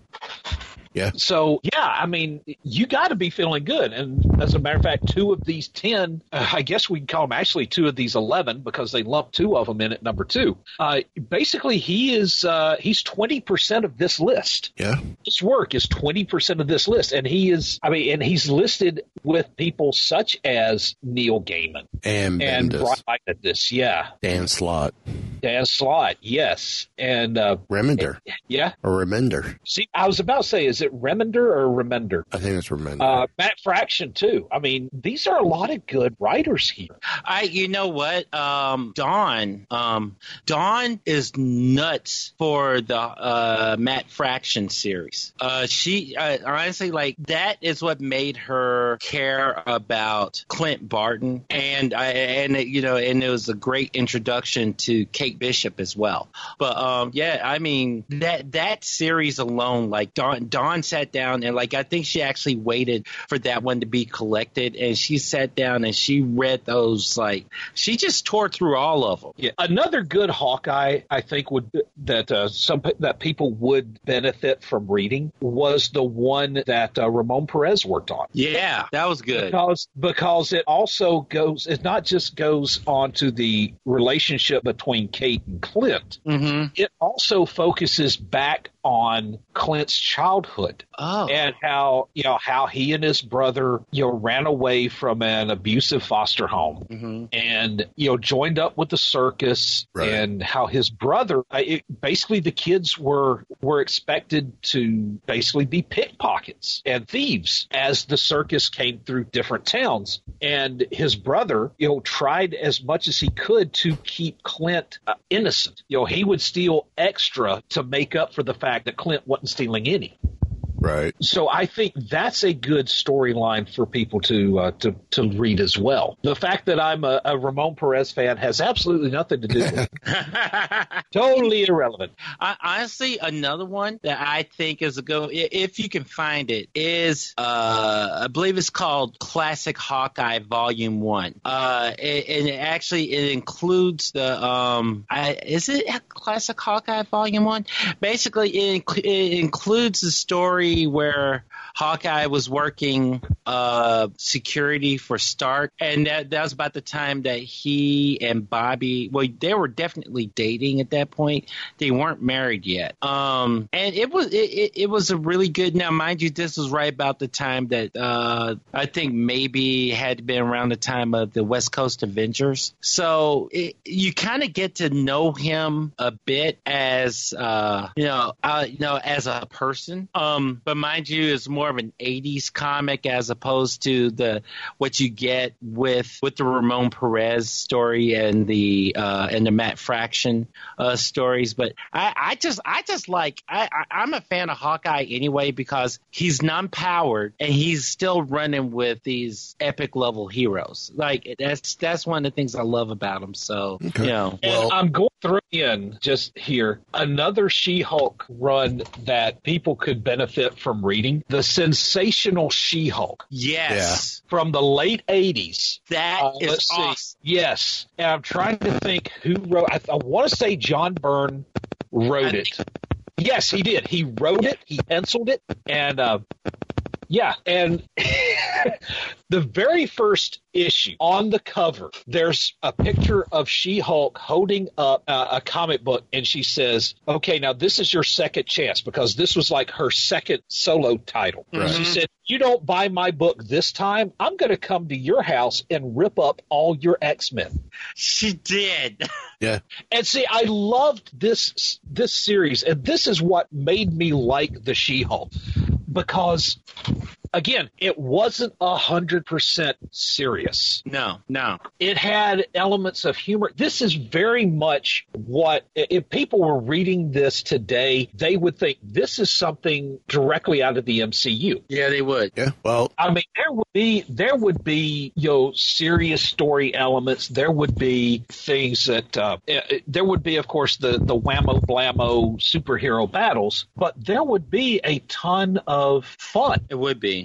Yeah. So yeah, I mean, you got to be feeling good. And as a matter of fact, two of these ten, uh, I guess we can call them actually two of these eleven because they lumped two of them in at number two. Uh, basically, he is uh, he's twenty percent of this list. Yeah. His work is twenty percent of this list, and he is. I mean, and he's listed with people such as Neil Gaiman And and. Brian Bendis, yeah, Dan Slott. Dan Slott, yes, and uh, Remender. yeah. Or Remender. See, I was about to say, is it Remender or Remender? I think it's Remender. Uh, Matt Fraction too. I mean, these are a lot of good writers here. I, you know what, um, Dawn, um, Dawn is nuts for the uh, Matt Fraction series. Uh, she uh, honestly, like that is what made her care about Clint Barton, and I, and it, you know, and it was a great introduction to Kate Bishop as well. But um, yeah, I mean that that series alone, like Dawn, Dawn sat down and like I think she actually waited for that one to be collected, and she sat down and she read those like she just tore through all of them. Yeah, another good Hawkeye, I think would that uh, some that people would benefit from reading was the one that uh, Ramon Perez worked on. Yeah, that was good. Because because it also goes it not just goes on to the relationship between Kate and Clint. Mm-hmm. It also focuses back on Clint's childhood oh. and how you know how he and his brother you know ran away from an abusive foster home mm-hmm. and you know joined up with the circus Right. and how his brother it, basically the kids were were expected to basically be pickpockets and thieves as the circus came through different towns and his brother you know tried as much as he could to keep Clint uh, innocent you know he would steal extra to make up for the fact that Clint wasn't stealing any Right. so I think that's a good storyline for people to uh, to to read as well. The fact that I'm a, a Ramon Perez fan has absolutely nothing to do with it. totally irrelevant. I, honestly, another one that I think is a good, i- if you can find it, is uh, I believe it's called Classic Hawkeye Volume One. Uh, it, and it actually it includes the um, I, is it Classic Hawkeye Volume One? Basically, it, inc- it includes the story where Hawkeye was working uh, security for Stark, and that, that was about the time that he and Bobby, well, they were definitely dating at that point. They weren't married yet. Um, and it was it, it, it was a really good. Now, mind you, this was right about the time that uh, I think maybe had been around the time of the West Coast Avengers. So it, you kind of get to know him a bit as uh, you know, uh, you know, as a person. Um, but mind you, it's more of an '80s comic as opposed to the what you get with with the Ramon Perez story and the uh, and the Matt Fraction uh, stories. But I, I just I just like I, I I'm a fan of Hawkeye anyway because he's non-powered and he's still running with these epic level heroes. Like that's that's one of the things I love about him. So you know, And I'm going through in just here another She-Hulk run that people could benefit from reading: the sensational She-Hulk. Yes. from the late '80s. That Uh, is see. awesome. Yes, and I'm trying to think who wrote. I, I want to say John Byrne wrote it. Yes, he did. He wrote it. He penciled it, and uh, yeah, and the very first issue on the cover, there's a picture of She-Hulk holding up uh, a comic book, and she says, "Okay, now this is your second chance because this was like her second solo title." Right. She said, "You don't buy my book this time, I'm going to come to your house and rip up all your X-Men." She did. Yeah. And see, I loved this this series, and this is what made me like the She-Hulk because, again, it wasn't a hundred percent serious. No, no. It had elements of humor. This is very much what if people were reading this today, they would think this is something directly out of the MCU. Yeah, they would. Yeah. Well, I mean, there would be there would be you know serious story elements. There would be things that uh, eh, there would be, of course, the the whammo blammo superhero battles, but there would be a ton of fun. It would be.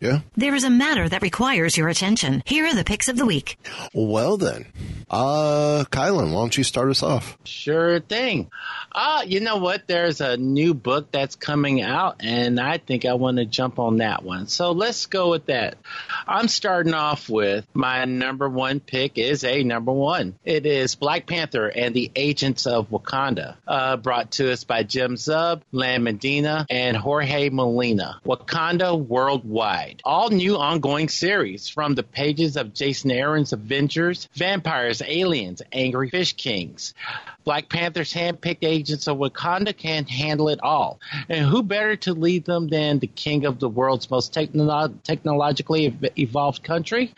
Yeah. There is a matter that requires your attention. Here are the picks of the week. Well then, uh, Kylan, why don't you start us off? Sure thing. Uh, you know what? There's a new book that's coming out, and I think I want to jump on that one. So let's go with that. I'm starting off with my number one pick is a number one. It is Black Panther and the Agents of Wakanda, uh, brought to us by Jim Zub, Lan Medina, and Jorge Molina. Wakanda Worldwide. All new ongoing series from the pages of Jason Aaron's Avengers, Vampires, Aliens, Angry Fish Kings. Black Panther's handpicked agents of Wakanda can't handle it all. And who better to lead them than the king of the world's most technolo- technologically ev- evolved country?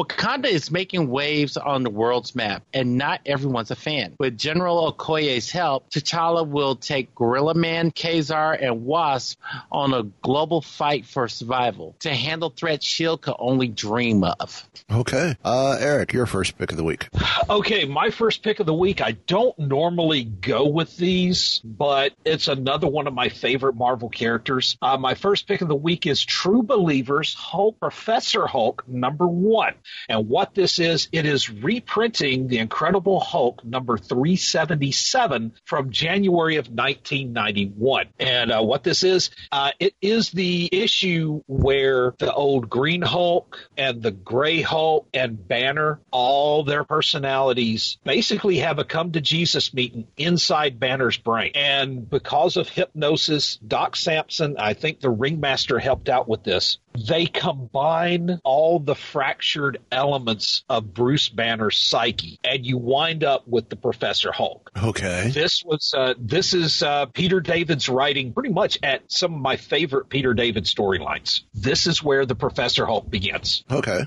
Wakanda is making waves on the world's map, and not everyone's a fan. With General Okoye's help, T'Challa will take Gorilla Man, Ka-Zar, and Wasp on a global fight for survival to handle threats S.H.I.E.L.D. could only dream of. Okay. Uh, Eric, your first pick of the week. Okay, my first pick of the week. I don't normally go with these, but it's another one of my favorite Marvel characters. Uh, my first pick of the week is True Believers Hulk, Professor Hulk number one. And what this is, it is reprinting the Incredible Hulk number 377 from January of 1991. And uh, what this is, uh, it is the issue where the old Green Hulk and the Gray Hulk and Banner, all their personalities basically have a come to Jesus meeting inside Banner's brain. And because of hypnosis, Doc Samson, I think the ringmaster helped out with this. They combine all the fractured elements of Bruce Banner's psyche, and you wind up with the Professor Hulk. Okay. This was uh, this is uh, Peter David's writing pretty much at some of my favorite Peter David storylines. This is where the Professor Hulk begins. Okay.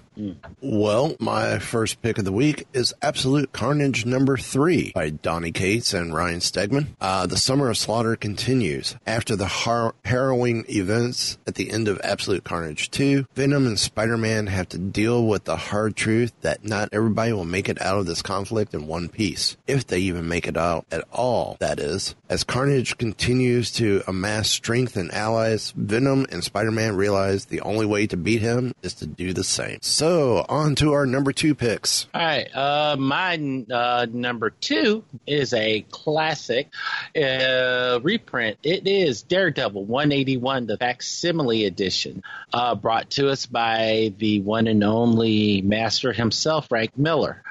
Well, my first pick of the week is Absolute Carnage number three by Donny Cates and Ryan Stegman. Uh, the Summer of Slaughter continues. After the har- harrowing events at the end of Absolute Carnage 2, Venom and Spider-Man have to deal with the hard truth that not everybody will make it out of this conflict in one piece. If they even make it out at all, that is. As Carnage continues to amass strength and allies, Venom and Spider-Man realize the only way to beat him is to do the same. So, on to our number two picks. All right, uh, my uh, number two is a classic uh, reprint. It is Daredevil 181, the facsimile edition, uh, Uh, brought to us by the one and only master himself, Frank Miller.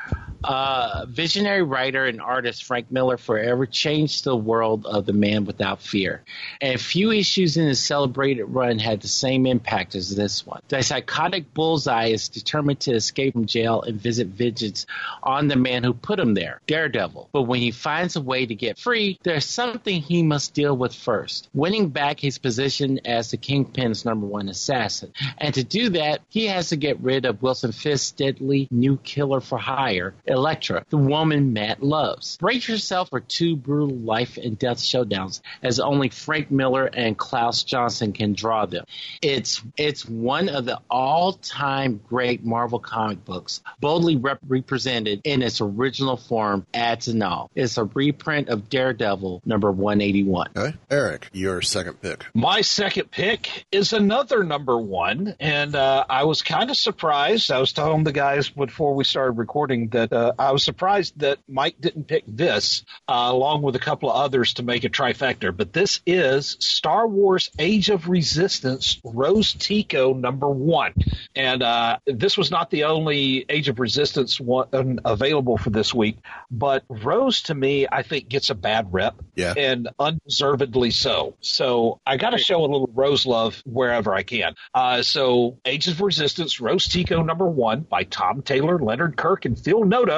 Uh, visionary writer and artist Frank Miller forever changed the world of the man without fear. And few issues in his celebrated run had the same impact as this one. The psychotic bullseye is determined to escape from jail and visit vengeance on the man who put him there, Daredevil. But when he finds a way to get free, there's something he must deal with first winning back his position as the Kingpin's number one assassin. And to do that, he has to get rid of Wilson Fisk's deadly new killer for hire, Elektra, the woman Matt loves. Brace yourself for two brutal life and death showdowns as only Frank Miller and Klaus Janson can draw them. It's it's one of the all-time great Marvel comic books, boldly rep- represented in its original form, ads and all. It's a reprint of Daredevil number 181. Okay. Eric, your second pick. My second pick is another number one, and uh, I was kind of surprised. I was telling the guys before we started recording that uh, I was surprised that Mike didn't pick this, uh, along with a couple of others, to make a trifecta. But this is Star Wars: Age of Resistance Rose Tico number one, and uh, this was not the only Age of Resistance one available for this week. But Rose, to me, I think gets a bad rep, yeah. and undeservedly so. So I got to show a little Rose love wherever I can. Uh, so Age of Resistance, Rose Tico number one by Tom Taylor, Leonard Kirk, and Phil Noto.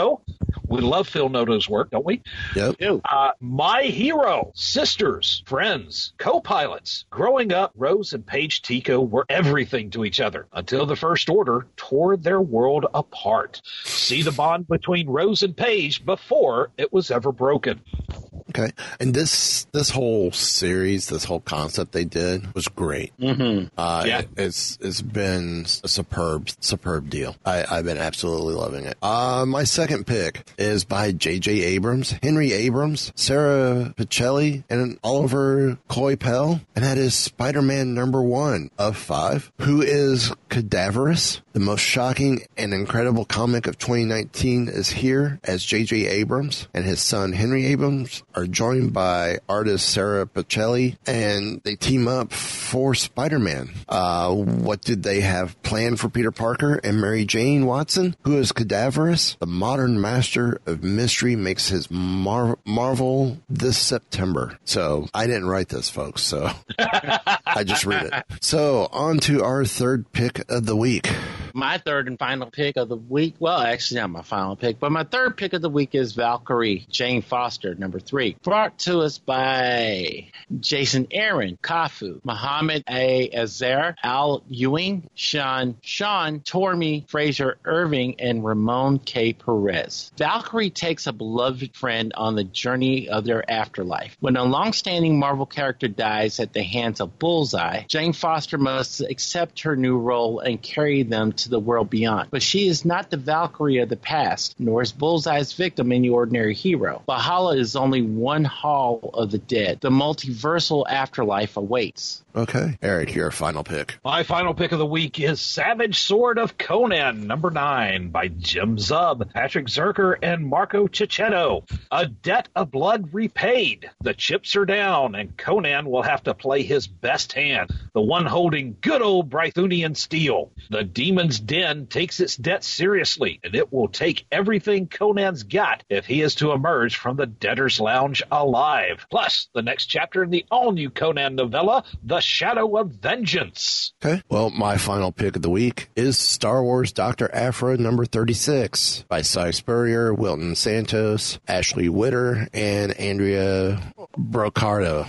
We love Phil Noto's work, don't we? Yep. Uh, my hero, sisters, friends, co-pilots. Growing up, Rose and Paige Tico were everything to each other until the First Order tore their world apart. See the bond between Rose and Paige before it was ever broken. Okay, and this this whole series, this whole concept they did was great. Mm-hmm. Uh, Yeah. it- it's it's been a superb superb deal. I, I've been absolutely loving it. Uh, my second pick is by J.J. Abrams, Henry Abrams, Sarah Pichelli, and Olivier Coipel, and that is Spider-Man number one of five, who is cadaverous. The most shocking and incredible comic of 2019 is here as J.J. Abrams and his son Henry Abrams are joined by artist Sarah Pichelli and they team up for Spider-Man. Uh, what did they have planned for Peter Parker and Mary Jane Watson, who is cadaverous? The modern master of mystery makes his mar- marvel this September. So I didn't write this, folks. So I just read it. So on to our third pick of the week. My third and final pick of the week, well, actually not my final pick, but my third pick of the week is Valkyrie, Jane Foster, number three. Brought to us by Jason Aaron, Kafu, Muhammad A. Azer, Al Ewing, Sean, Sean, Tormey, Frazer Irving, and Ramon K. Perez. Valkyrie takes a beloved friend on the journey of their afterlife. When a long-standing Marvel character dies at the hands of Bullseye, Jane Foster must accept her new role and carry them to the world beyond. But she is not the Valkyrie of the past, nor is Bullseye's victim any ordinary hero. Valhalla is only one hall of the dead. The multiversal afterlife awaits. Okay. Eric, your final pick. My final pick of the week is Savage Sword of Conan, number nine, by Jim Zub, Patrick Zircher, and Marco Checchetto. A debt of blood repaid. The chips are down, and Conan will have to play his best hand, the one holding good old Brythunian steel. The Demon's Den takes its debt seriously, and it will take everything Conan's got if he is to emerge from the debtor's lounge alive. Plus, the next chapter in the all-new Conan novella, The Shadow of Vengeance. Okay. Well, my final pick of the week is Star Wars Dr. Aphra number 36 by Si Spurrier, Wilton Santos, Ashley Witter, and Andrea Broccardo.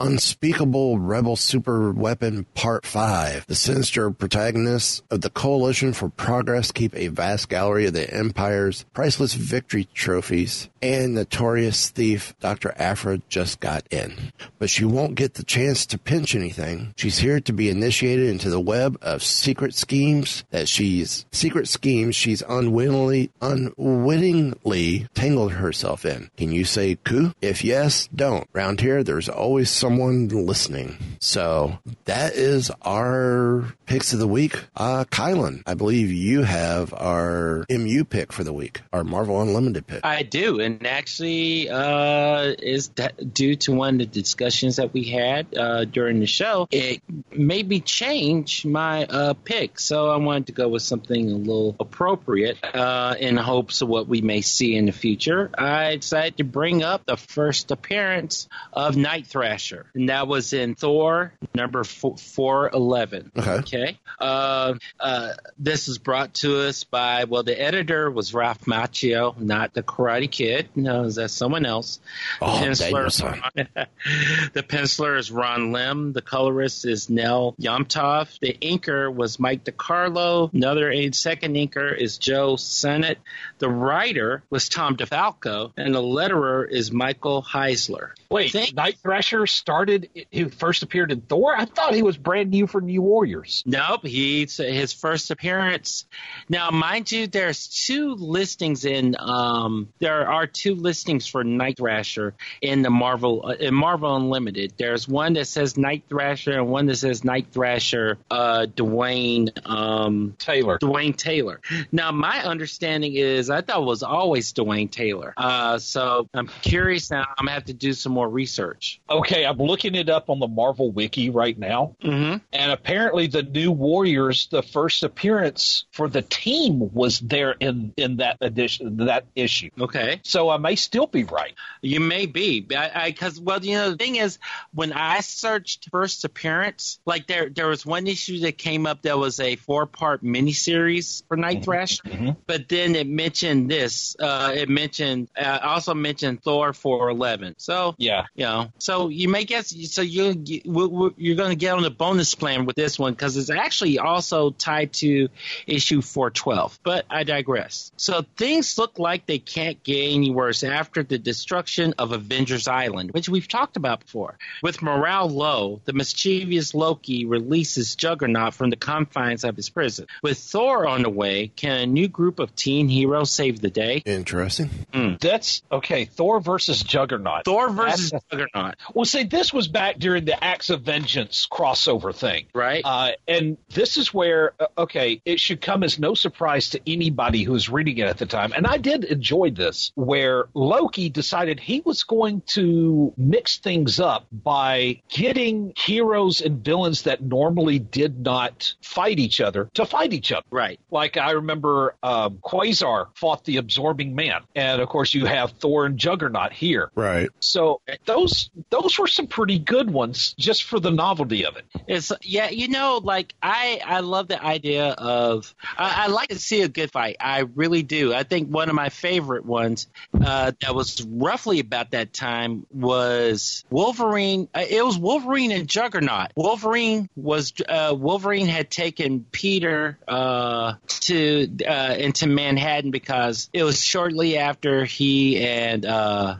Unspeakable Rebel Super Weapon Part 5. The sinister protagonists of the Coalition for Progress keep a vast gallery of the Empire's priceless victory trophies, and notorious thief Dr. Aphra just got in. But she won't get the chance to pinch anything. She's here to be initiated into the web of secret schemes that she's secret schemes she's unwittingly unwittingly tangled herself in. Can you say coup? If yes, don't. Round here there's always someone listening. So that is our picks of the week. Uh, Kylan, I believe you have our MU pick for the week, our Marvel Unlimited pick. I do, and actually, uh, is that due to one of the discussions that we had uh, during the show. It made me change my uh, pick, so I wanted to go with something a little appropriate uh, in hopes of what we may see in the future. I decided to bring up the first appearance of Night Thrasher, and that was in Thor number four eleven. Okay. Okay. Uh, uh, this is brought to us by well, the editor was Ralph Macchio, not the Karate Kid. No, that's someone else. Oh, Penciler, the penciler is Ron Lim. The colorist is Nel Yomtov. The inker was Mike DeCarlo. Another second inker is Joe Sinnott. The writer was Tom DeFalco, and the letterer is Michael Heisler. Wait, Think- Night Thrasher started. He first appeared in Thor. I thought he was brand new for New Warriors. Nope, he's his first appearance. Now, mind you, there's two listings in. Um, there are two listings for Night Thrasher in the Marvel uh, in Marvel Unlimited. There's one that says Night Thrasher and one that says Night Thrasher uh, Dwayne um, Taylor. Dwayne Taylor. Now, my understanding is I thought it was always Dwayne Taylor. Uh, so I'm curious now. I'm gonna have to do some more research. Okay, I'm looking it up on the Marvel Wiki right now, mm-hmm. and apparently the New Warriors, the first appearance for the team was there in in that edition, that issue. Okay, so I may still be right. You may be, I because well, you know, the thing is, when I searched first appearance, like there there was one issue that came up that was a four part miniseries for Night Thrasher, mm-hmm. but then it mentioned this. Uh, it mentioned uh, also mentioned Thor four eleven. So yeah, you know, so you may guess. So you you're going to get on the bonus plan with this one because it's actually also tied to issue four twelve. But I digress. So things look like they can't get any worse after the destruction of Avengers Island, which we've talked about before. With morale low, the mischievous Loki releases Juggernaut from the confines of his prison. With Thor on the way, can a new group of teen heroes save the day? Interesting. Mm. That's okay. Thor versus Juggernaut. Thor versus That's, Juggernaut. Well, see, this was back during the Acts of Vengeance crossover thing, right? Uh, and this is where, uh, okay, it should come as no surprise to anybody who's reading it at the time. And I did enjoy this, where Loki decided he was going to mix things up by getting heroes and villains that normally did not fight each other to fight each other. Right. Like I remember um, Quasar fought the Absorbing Man, and of course you have Thor and Juggernaut here. Right. So those those were some pretty good ones just for the novelty of it. It's yeah, you know, like I I love the idea of I, I like to see a good fight. I really do. I think one of my favorite ones uh, that was roughly about that time was Wolverine. Uh, it was Wolverine and Juggernaut. Wolverine was uh, Wolverine had taken Peter uh, to uh, into Manhattan because it was shortly after he and uh,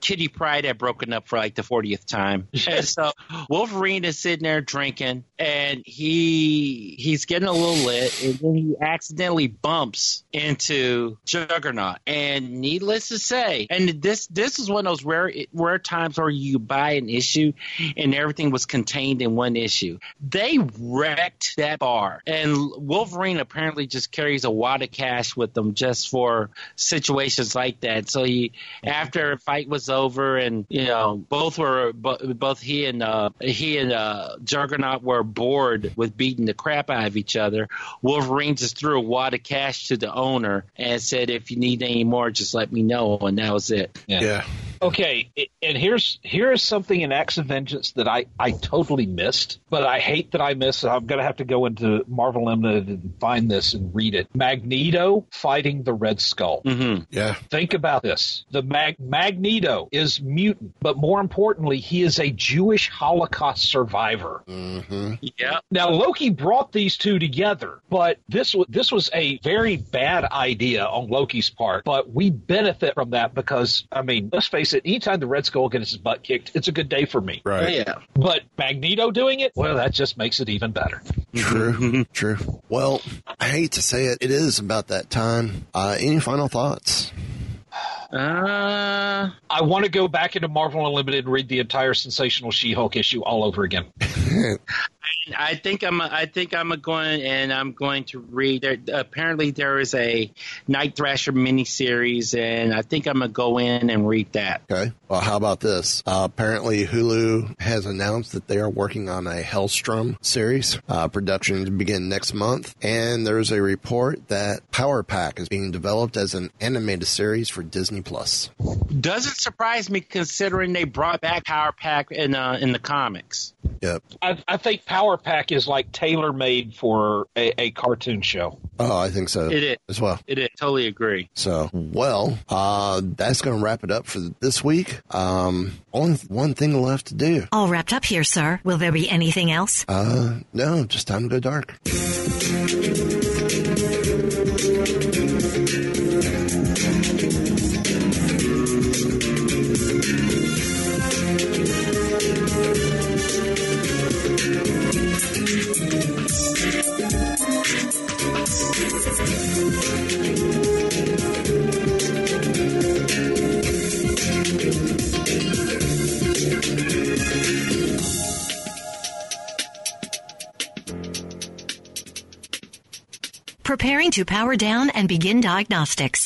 Kitty Pryde had broken up for like the 40th time. and so Wolverine is sitting there drinking and he he's getting a little lit and then he accidentally bumps into Juggernaut. And needless to say, and this this is one of those rare rare times where you buy an issue and everything was contained in one issue. They wrecked that bar. And Wolverine apparently just carries a wad of cash with them just for situations like that. So he after a fight was over, and you know both were both he and uh, he and uh, Juggernaut were bored with beating the crap out of each other. Wolverine just threw a wad of cash to the owner and said, "If you need any more, just let me know." And that was it. Yeah. yeah. Okay, and here's here is something in Acts of Vengeance that I I totally missed, but I hate that I missed. I'm gonna have to go into Marvel Limited and find this and read it. Magneto fighting the Red Skull. Mm-hmm. Yeah. Think about this. The Mag- Magneto is mutant, but more importantly, he is a Jewish Holocaust survivor. Mm-hmm. Yeah. Now Loki brought these two together, but this was this was a very bad idea on Loki's part. But we benefit from that because I mean, let's face it. Anytime the Red Skull gets his butt kicked, it's a good day for me. Right. yeah. But Magneto doing it, well, that just makes it even better. True. True. Well, I hate to say it, it is about that time. Uh, any final thoughts? Uh, I want to go back into Marvel Unlimited and read the entire Sensational She-Hulk issue all over again. I think I'm. I think I'm going and I'm going to read. There, apparently, there is a Night Thrasher miniseries, and I think I'm gonna go in and read that. Okay. Well, how about this? Uh, apparently, Hulu has announced that they are working on a Helstrom series. Uh, production to begin next month, and there's a report that Power Pack is being developed as an animated series for Disney Plus. Doesn't surprise me considering they brought back Power Pack in uh, in the comics. Yep. I, I think Power Pack is like tailor made for a, a cartoon show. Oh, I think so. It is as well. It is. Totally agree. So, well, uh, that's going to wrap it up for this week. Um, only one thing left to do. All wrapped up here, sir. Will there be anything else? Uh, no, just time to go dark. Preparing to power down and begin diagnostics.